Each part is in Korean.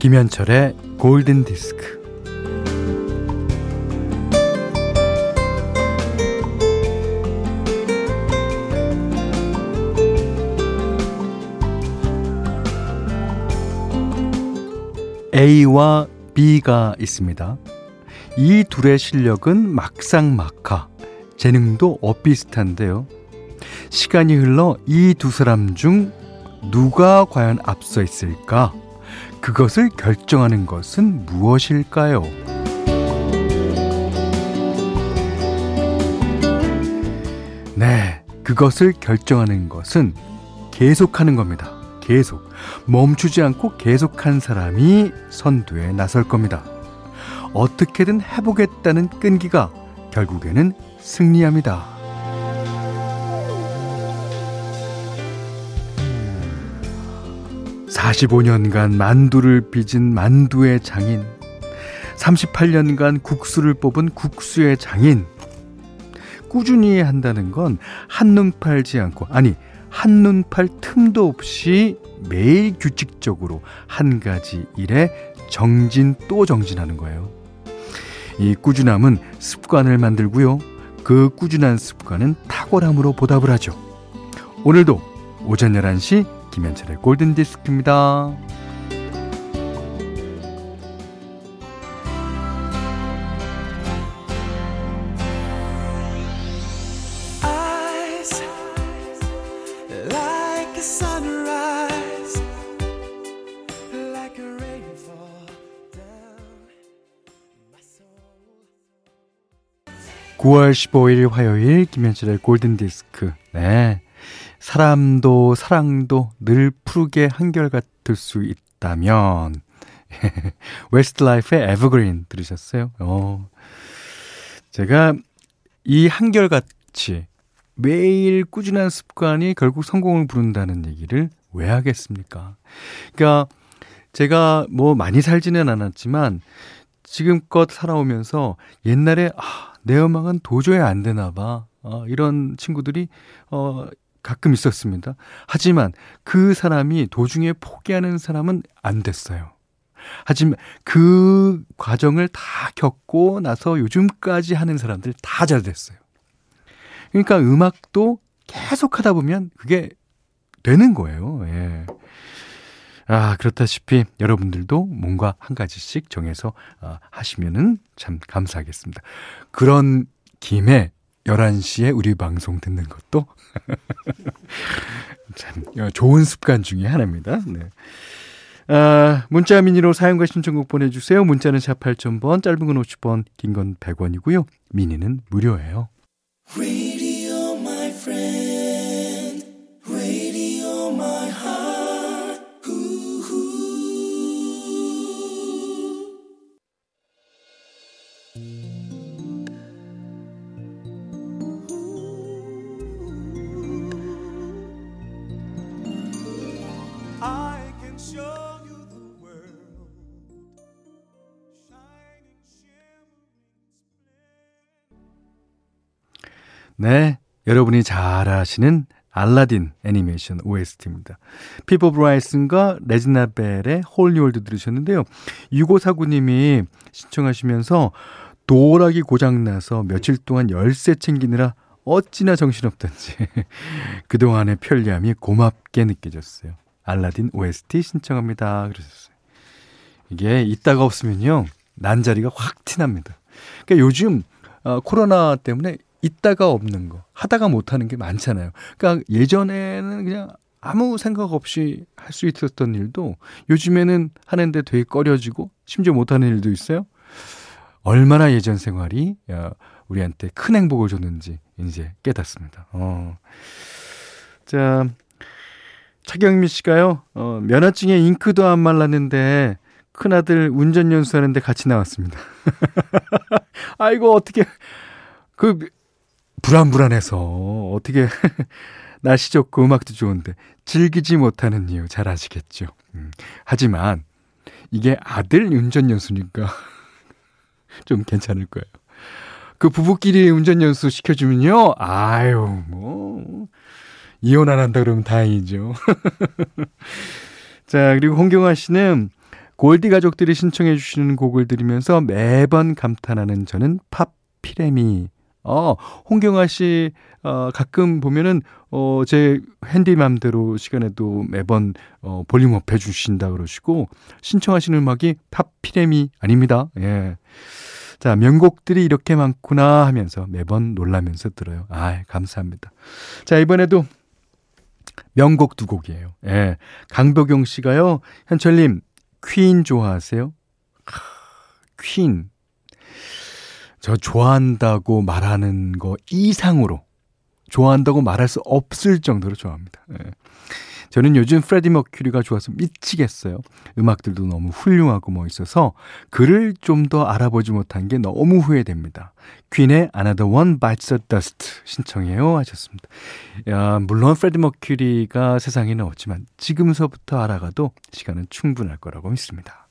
김현철의 골든 디스크. A와 B가 있습니다. 이 둘의 실력은 막상막하, 재능도 엇비슷한데요. 시간이 흘러 이 두 사람 중 누가 과연 앞서 있을까? 그것을 결정하는 것은 무엇일까요? 네, 그것을 결정하는 것은 계속하는 겁니다. 계속. 멈추지 않고 계속한 사람이 선두에 나설 겁니다. 어떻게든 해보겠다는 끈기가 결국에는 승리합니다. 45년간 만두를 빚은 만두의 장인, 38년간 국수를 뽑은 국수의 장인. 꾸준히 한다는 건 한눈 팔지 않고, 아니, 한눈 팔 틈도 없이 매일 규칙적으로 한 가지 일에 정진 또 정진하는 거예요. 이 꾸준함은 습관을 만들고요. 그 꾸준한 습관은 탁월함으로 보답을 하죠. 오늘도 오전 11시 김현철의 골든 디스크입니다. (9월 15일) 화요일 김현철의 골든 디스크. 네 사람도 사랑도 늘 푸르게 한결같을 수 있다면 웨스트라이프의 Evergreen 들으셨어요? 어. 제가 이 한결같이 매일 꾸준한 습관이 결국 성공을 부른다는 얘기를 왜 하겠습니까? 그러니까 제가 뭐 많이 살지는 않았지만 지금껏 살아오면서 옛날에 아, 내 음악은 도저히 안 되나 봐. 어, 이런 친구들이 어, 가끔 있었습니다. 하지만 그 사람이 도중에 포기하는 사람은 안 됐어요. 하지만 그 과정을 다 겪고 나서 요즘까지 하는 사람들 다 잘 됐어요. 그러니까 음악도 계속 하다 보면 그게 되는 거예요. 예. 아, 그렇다시피 여러분들도 뭔가 한 가지씩 정해서 아, 하시면은 참 감사하겠습니다. 그런 김에 11시에 우리 방송 듣는 것도 참 어, 좋은 습관 중에 하나입니다. 네. 아, 문자 미니로 사용과 신청곡 보내주세요. 문자는 샵 8000번, 짧은 건 50원, 긴건 100원이고요. 미니는 무료예요. 네, 여러분이 잘 아시는 알라딘 애니메이션 OST입니다. 피보 브라이슨과 레지나 벨의 Whole New World 들으셨는데요. 6549님이 신청하시면서 도어락이 고장나서 며칠 동안 열쇠 챙기느라 어찌나 정신없던지 그동안의 편리함이 고맙게 느껴졌어요. 알라딘 OST 신청합니다. 그러셨어요. 이게 있다가 없으면요. 난 자리가 확 티 납니다. 그러니까 요즘 어, 코로나 때문에 있다가 없는 거, 하다가 못하는 게 많잖아요. 그러니까 예전에는 그냥 아무 생각 없이 할 수 있었던 일도 요즘에는 하는데 되게 꺼려지고 심지어 못하는 일도 있어요. 얼마나 예전 생활이 우리한테 큰 행복을 줬는지 이제 깨닫습니다. 어. 자, 차경미 씨가요, 어, 면허증에 잉크도 안 말랐는데 큰아들 운전 연수하는데 같이 나왔습니다. 아이고, 어떻게, 그, 불안불안해서 어떻게 날씨 좋고 음악도 좋은데 즐기지 못하는 이유 잘 아시겠죠. 음. 하지만 이게 아들 운전 연수니까 좀 괜찮을 거예요. 그 부부끼리 운전 연수 시켜주면요. 아유, 뭐. 이혼 안 한다 그러면 다행이죠. 자, 그리고 홍경아 씨는 골디 가족들이 신청해 주시는 곡을 들으면서 매번 감탄하는 저는 팝 피레미. 어, 홍경아 씨, 어, 가끔 보면은, 어, 제 핸디맘대로 시간에도 매번, 어, 볼륨업 해주신다 그러시고, 신청하시는 음악이 팝 피레미 아닙니다. 예. 자, 명곡들이 이렇게 많구나 하면서 매번 놀라면서 들어요. 아, 감사합니다. 자, 이번에도 명곡 두 곡이에요. 예. 강도경 씨가요, 현철님, 퀸 좋아하세요? 퀸. 저 좋아한다고 말하는 거 이상으로 좋아한다고 말할 수 없을 정도로 좋아합니다. 예. 저는 요즘 프레디 머큐리가 좋아서 미치겠어요. 음악들도 너무 훌륭하고 뭐 있어서 그를 좀 더 알아보지 못한 게 너무 후회됩니다. 퀸의 Another One Bites the Dust 신청해요 하셨습니다. 야, 물론 프레디 머큐리가 세상에는 없지만 지금서부터 알아가도 시간은 충분할 거라고 믿습니다.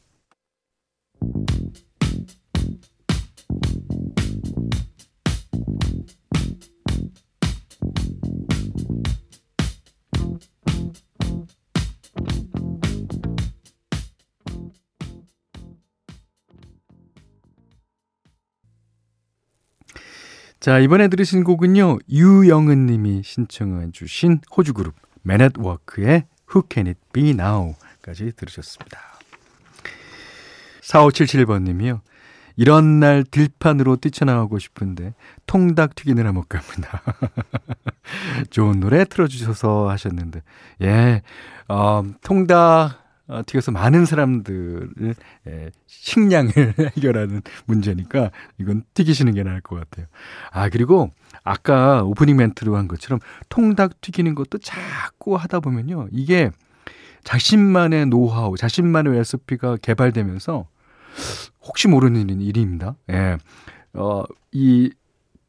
자, 이번에 들으신 곡은요, 유영은 님이 신청해 주신 호주 그룹 맨эт워크의 Who Can It Be Now 까지 들으셨습니다. 4577번 님이요. 이런 날 들판으로 뛰쳐나오고 싶은데 통닭 튀기느라 못 갑니다. 좋은 노래 틀어주셔서 하셨는데, 예, 어, 통닭 어, 튀겨서 많은 사람들을 예, 식량을 해결하는 문제니까 이건 튀기시는 게 나을 것 같아요. 아 그리고 아까 오프닝 멘트로 한 것처럼 통닭 튀기는 것도 자꾸 하다 보면요 이게 자신만의 노하우, 자신만의 레시피가 개발되면서 혹시 모르는 일입니다. 예, 어, 이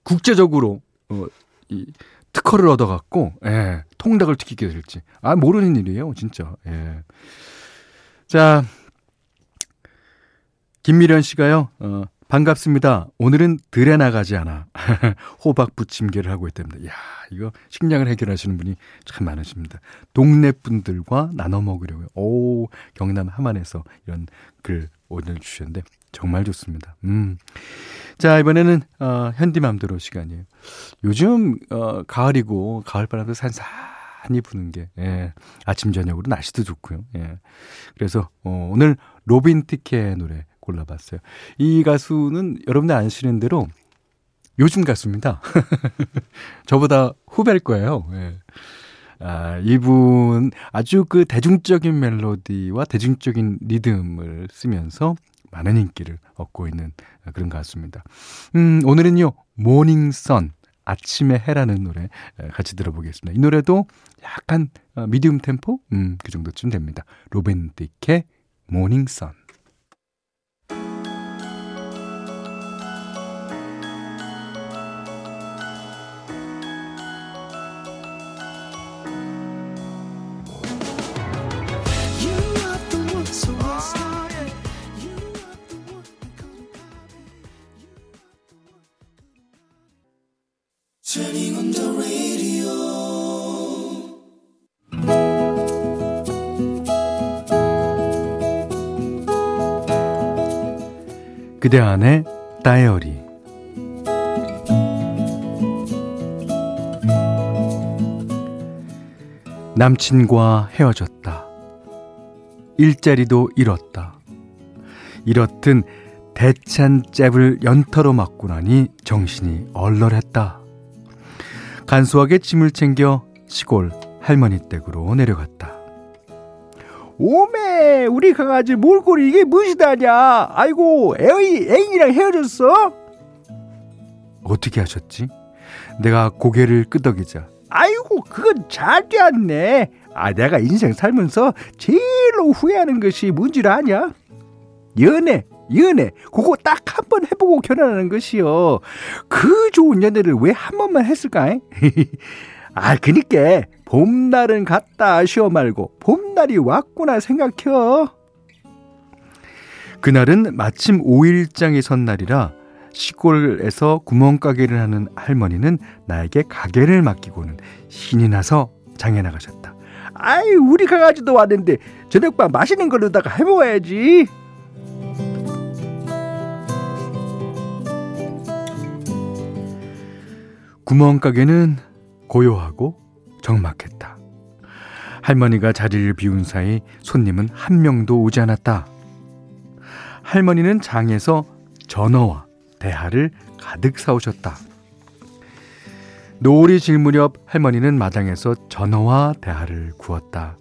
국제적으로 어, 이 특허를 얻어갖고 예, 통닭을 튀기게 될지 아 모르는 일이에요, 진짜. 예. 자, 김미련 씨가요, 어, 반갑습니다. 오늘은 들에 나가지 않아. 호박 부침개를 하고 있답니다. 야 이거 식량을 해결하시는 분이 참 많으십니다. 동네 분들과 나눠 먹으려고요. 오, 경남 함안에서 이런 글 오늘 주셨는데 정말 좋습니다. 음. 자, 이번에는 어, 현디맘대로 시간이에요. 요즘 어, 가을이고 가을 바람도 산산 많이 부는 게 예. 아침 저녁으로 날씨도 좋고요. 예. 그래서 어, 오늘 로빈 시크의 노래 골라봤어요. 이 가수는 여러분들 아시는 대로 요즘 가수입니다. 저보다 후배일 거예요. 예. 아, 이분 아주 그 대중적인 멜로디와 대중적인 리듬을 쓰면서 많은 인기를 얻고 있는 그런 가수입니다. 음, 오늘은요, Morning Sun 아침의 해라는 노래 같이 들어보겠습니다. 이 노래도 약간 어, 미디움 템포? 음, 그 정도쯤 됩니다. 로벤틱의 모닝선. 그대 안의 다이어리 남친과 헤어졌다. 일자리도 잃었다. 이렇든 대찬 잽을 연타로 맞고 나니 정신이 얼얼했다. 간소하게 짐을 챙겨 시골 할머니 댁으로 내려갔다. 오메 우리 강아지 몰골이 이게 무엇이다냐? 아이고 애의 애인이랑 헤어졌어? 어떻게 하셨지? 내가 고개를 끄덕이자. 아이고 그건 잘 되었네. 아 내가 인생 살면서 제일로 후회하는 것이 뭔지를 아냐? 연애 연애 그거 딱 한 번 해보고 결혼하는 것이요 그 좋은 연애를 왜 한 번만 했을까 아 그니까 봄날은 갔다 아쉬워 말고 봄날이 왔구나 생각혀. 그날은 마침 5일장이 선 날이라 시골에서 구멍가게를 하는 할머니는 나에게 가게를 맡기고는 신이 나서 장에 나가셨다. 아이 우리 강아지도 왔는데 저녁밥 맛있는 걸로다가 해먹어야지. 구멍가게는 고요하고 적막했다. 할머니가 자리를 비운 사이 손님은 한 명도 오지 않았다. 할머니는 장에서 전어와 대하를 가득 사오셨다. 노을이 질 무렵 할머니는 마당에서 전어와 대하를 구웠다.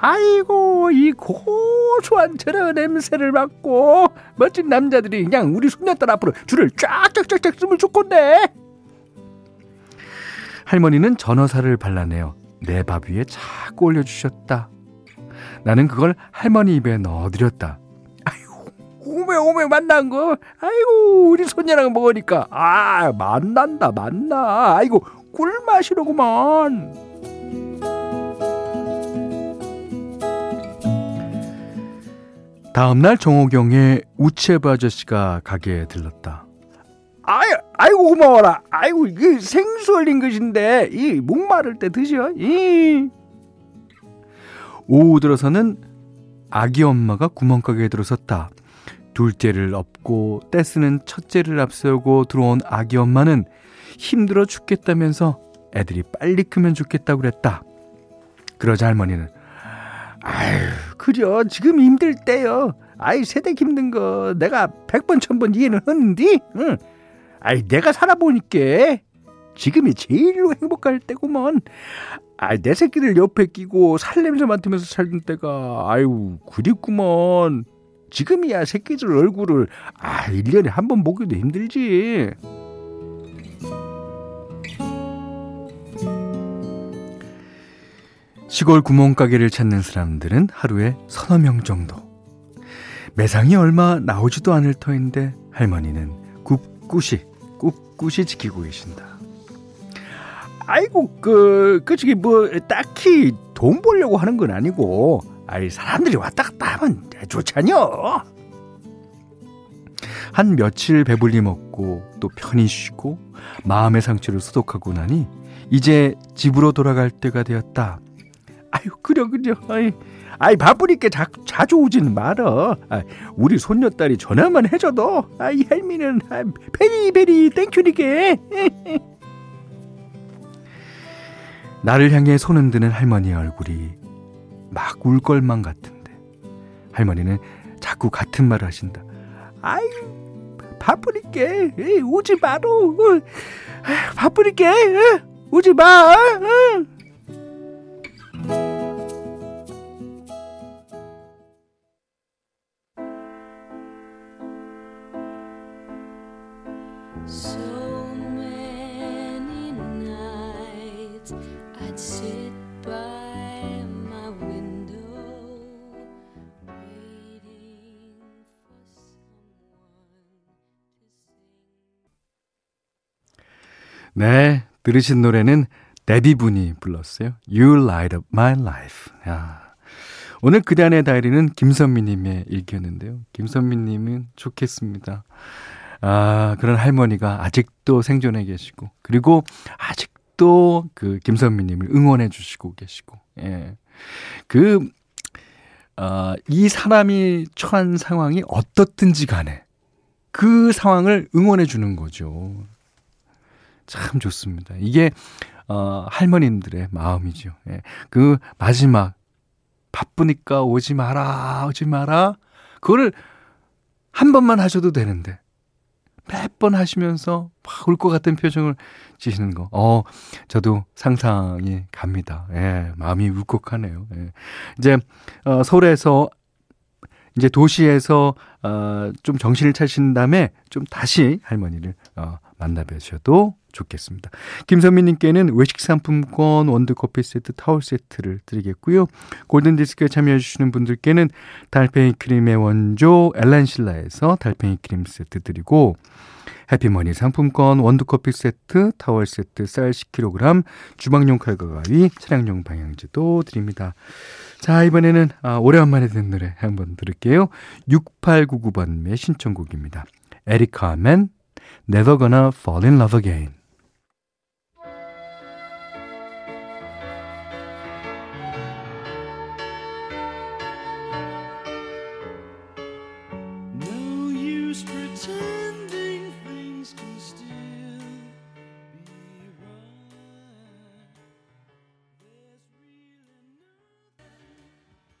아이고 이 고소한 전어 냄새를 맡고 멋진 남자들이 그냥 우리 손녀딸 앞으로 줄을 쫙쫙쫙쫙 쓰면 좋겠네. 할머니는 전어살을 발라내어 내 밥 위에 자꾸 올려주셨다. 나는 그걸 할머니 입에 넣어드렸다. 오메 오메 만난 거? 아이고 우리 손녀랑 먹으니까. 아 만난다 만나. 아이고 꿀맛이로구만. 다음날 정호경의 우체부 아저씨가 가게에 들렀다. 아이 아이고 고마워라 아이고 이게 생수 얼린 것인데 이 목마를 때 드셔 이 오후 들어서는 아기 엄마가 구멍가게에 들어섰다 둘째를 업고 떼쓰는 첫째를 앞세우고 들어온 아기 엄마는 힘들어 죽겠다면서 애들이 빨리 크면 좋겠다고 그랬다. 그러자 할머니는 아유 그려 지금 힘들 때요. 아이 세대 힘든 거 내가 백번 천 번 이해는 하는데 응. 아이 내가 살아보니까 지금이 제일로 행복할 때구먼. 아이 내 새끼들 옆에 끼고 살냄새 맡으면서 살던 때가 아유 그립구먼. 지금이야 새끼들 얼굴을 아 1년에 한 번 보기도 힘들지. 시골 구멍가게를 찾는 사람들은 하루에 서너 명 정도. 매상이 얼마 나오지도 않을 터인데 할머니는 꿋꿋이 꿋꿋이 지키고 계신다. 아이고 그 그저기 뭐 딱히 돈 벌려고 하는 건 아니고 아이 사람들이 왔다 갔다 하면 좋잖여. 한 며칠 배불리 먹고 또 편히 쉬고 마음의 상처를 소독하고 나니 이제 집으로 돌아갈 때가 되었다. 아유 그려 그려. 아이, 아이 바쁘니까 자, 자주 오지는 말어. 우리 손녀딸이 전화만 해줘도 아이 헬미는 아, 베리베리 땡큐니게. 나를 향해 손 흔드는 할머니의 얼굴이 막울 걸만 같은데 할머니는 자꾸 같은 말을 하신다. 아이 바쁘니까 오지 마로. 어, 바쁘니까 오지 마. 네, 들으신 노래는 데뷔분이 불렀어요. You Light Up My Life. 야. 오늘 그단의 다이리는 김선미님의 일기였는데요. 김선미님은 좋겠습니다. 아, 그런 할머니가 아직도 생존해 계시고, 그리고 아직도 그 김선미님을 응원해 주시고 계시고, 예. 그, 어, 이 사람이 처한 상황이 어떻든지 간에 그 상황을 응원해 주는 거죠. 참 좋습니다. 이게 어, 할머님들의 마음이죠. 예. 그 마지막 바쁘니까 오지 마라, 오지 마라. 그거를 한 번만 하셔도 되는데 몇 번 하시면서 막 울 것 같은 표정을 지시는 거. 어, 저도 상상이 갑니다. 예, 마음이 울컥하네요. 예. 이제 어, 서울에서 이제 도시에서 어, 좀 정신을 차신 다음에 좀 다시 할머니를 어, 만나 뵈셔도 좋겠습니다. 김선미님께는 외식 상품권, 원두커피 세트, 타월 세트를 드리겠고요. 골든디스크에 참여해주시는 분들께는 달팽이 크림의 원조 엘란실라에서 달팽이 크림 세트 드리고 해피머니 상품권, 원두커피 세트, 타월 세트, 쌀 10kg, 주방용 칼과 가위, 차량용 방향제도 드립니다. 자, 이번에는 아, 오래간만에 듣는 노래 한번 들을게요. 6899번의 신청곡입니다. 에리카 맨 Never Gonna Fall in Love Again.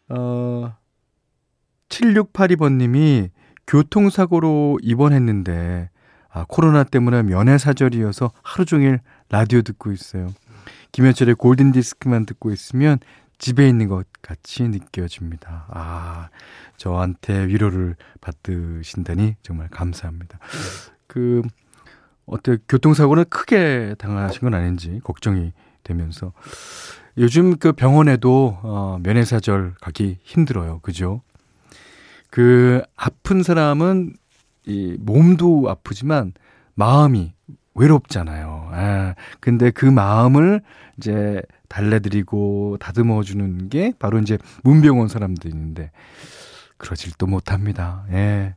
어, 7682번님이 교통사고로 입원했는데, 아, 코로나 때문에 면회사절이어서 하루 종일 라디오 듣고 있어요. 김현철의 골든디스크만 듣고 있으면 집에 있는 것 같이 느껴집니다. 아, 저한테 위로를 받으신다니 정말 감사합니다. 그, 어때 교통사고는 크게 당하신 건 아닌지 걱정이 되면서 요즘 그 병원에도 어, 면회사절 가기 힘들어요. 그죠? 그 아픈 사람은 이 몸도 아프지만 마음이 외롭잖아요. 아, 근데 그 마음을 이제 달래드리고 다듬어 주는 게 바로 이제 문병원 사람들인데 그러질 또 못합니다. 예.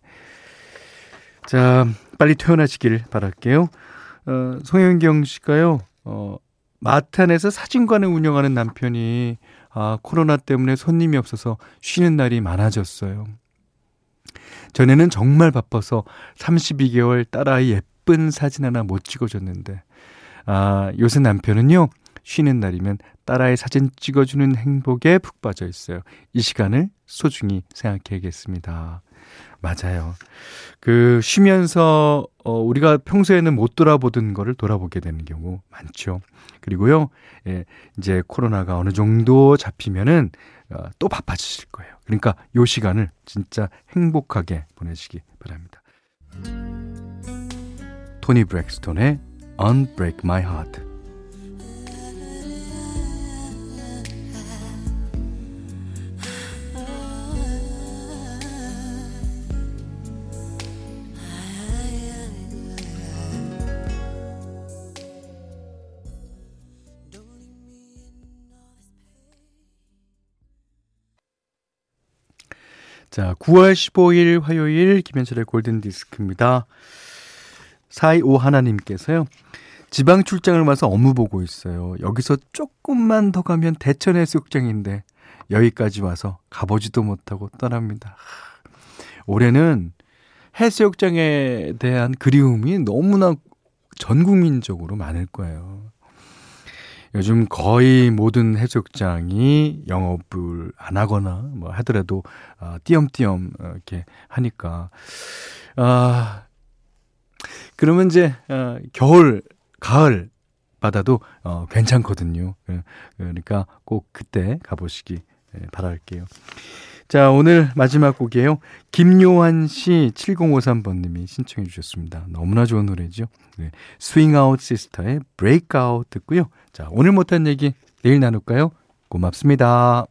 자, 빨리 퇴원하시길 바랄게요. 어, 송영경 씨가요, 어, 마탄에서 사진관을 운영하는 남편이 아, 코로나 때문에 손님이 없어서 쉬는 날이 많아졌어요. 전에는 정말 바빠서 32개월 딸아이 예쁜 사진 하나 못 찍어줬는데, 아, 요새 남편은요, 쉬는 날이면 딸아이 사진 찍어주는 행복에 푹 빠져 있어요. 이 시간을 소중히 생각해야겠습니다. 맞아요. 그 쉬면서 어 우리가 평소에는 못 돌아보던 거를 돌아보게 되는 경우 많죠. 그리고요. 예, 이제 코로나가 어느 정도 잡히면은 어, 또 바빠지실 거예요. 그러니까 요 시간을 진짜 행복하게 보내시기 바랍니다. 토니 브렉스톤의 Unbreak My Heart 9월 15일 화요일 김현철의 골든 디스크입니다. 425 하나님께서요. 지방 출장을 와서 업무 보고 있어요. 여기서 조금만 더 가면 대천 해수욕장인데 여기까지 와서 가보지도 못하고 떠납니다. 올해는 해수욕장에 대한 그리움이 너무나 전 국민적으로 많을 거예요. 요즘 거의 모든 해수욕장이 영업을 안 하거나 뭐 하더라도 아, 띄엄띄엄 이렇게 하니까 아 그러면 이제 아, 겨울 가을 바다도 어, 괜찮거든요. 예, 그러니까 꼭 그때 가보시기 예, 바랄게요. 자, 오늘 마지막 곡이에요. 김요한 씨 7053번님이 신청해 주셨습니다. 너무나 좋은 노래죠. 네. Swing Out Sister의 Breakout 듣고요. 자, 오늘 못한 얘기 내일 나눌까요? 고맙습니다.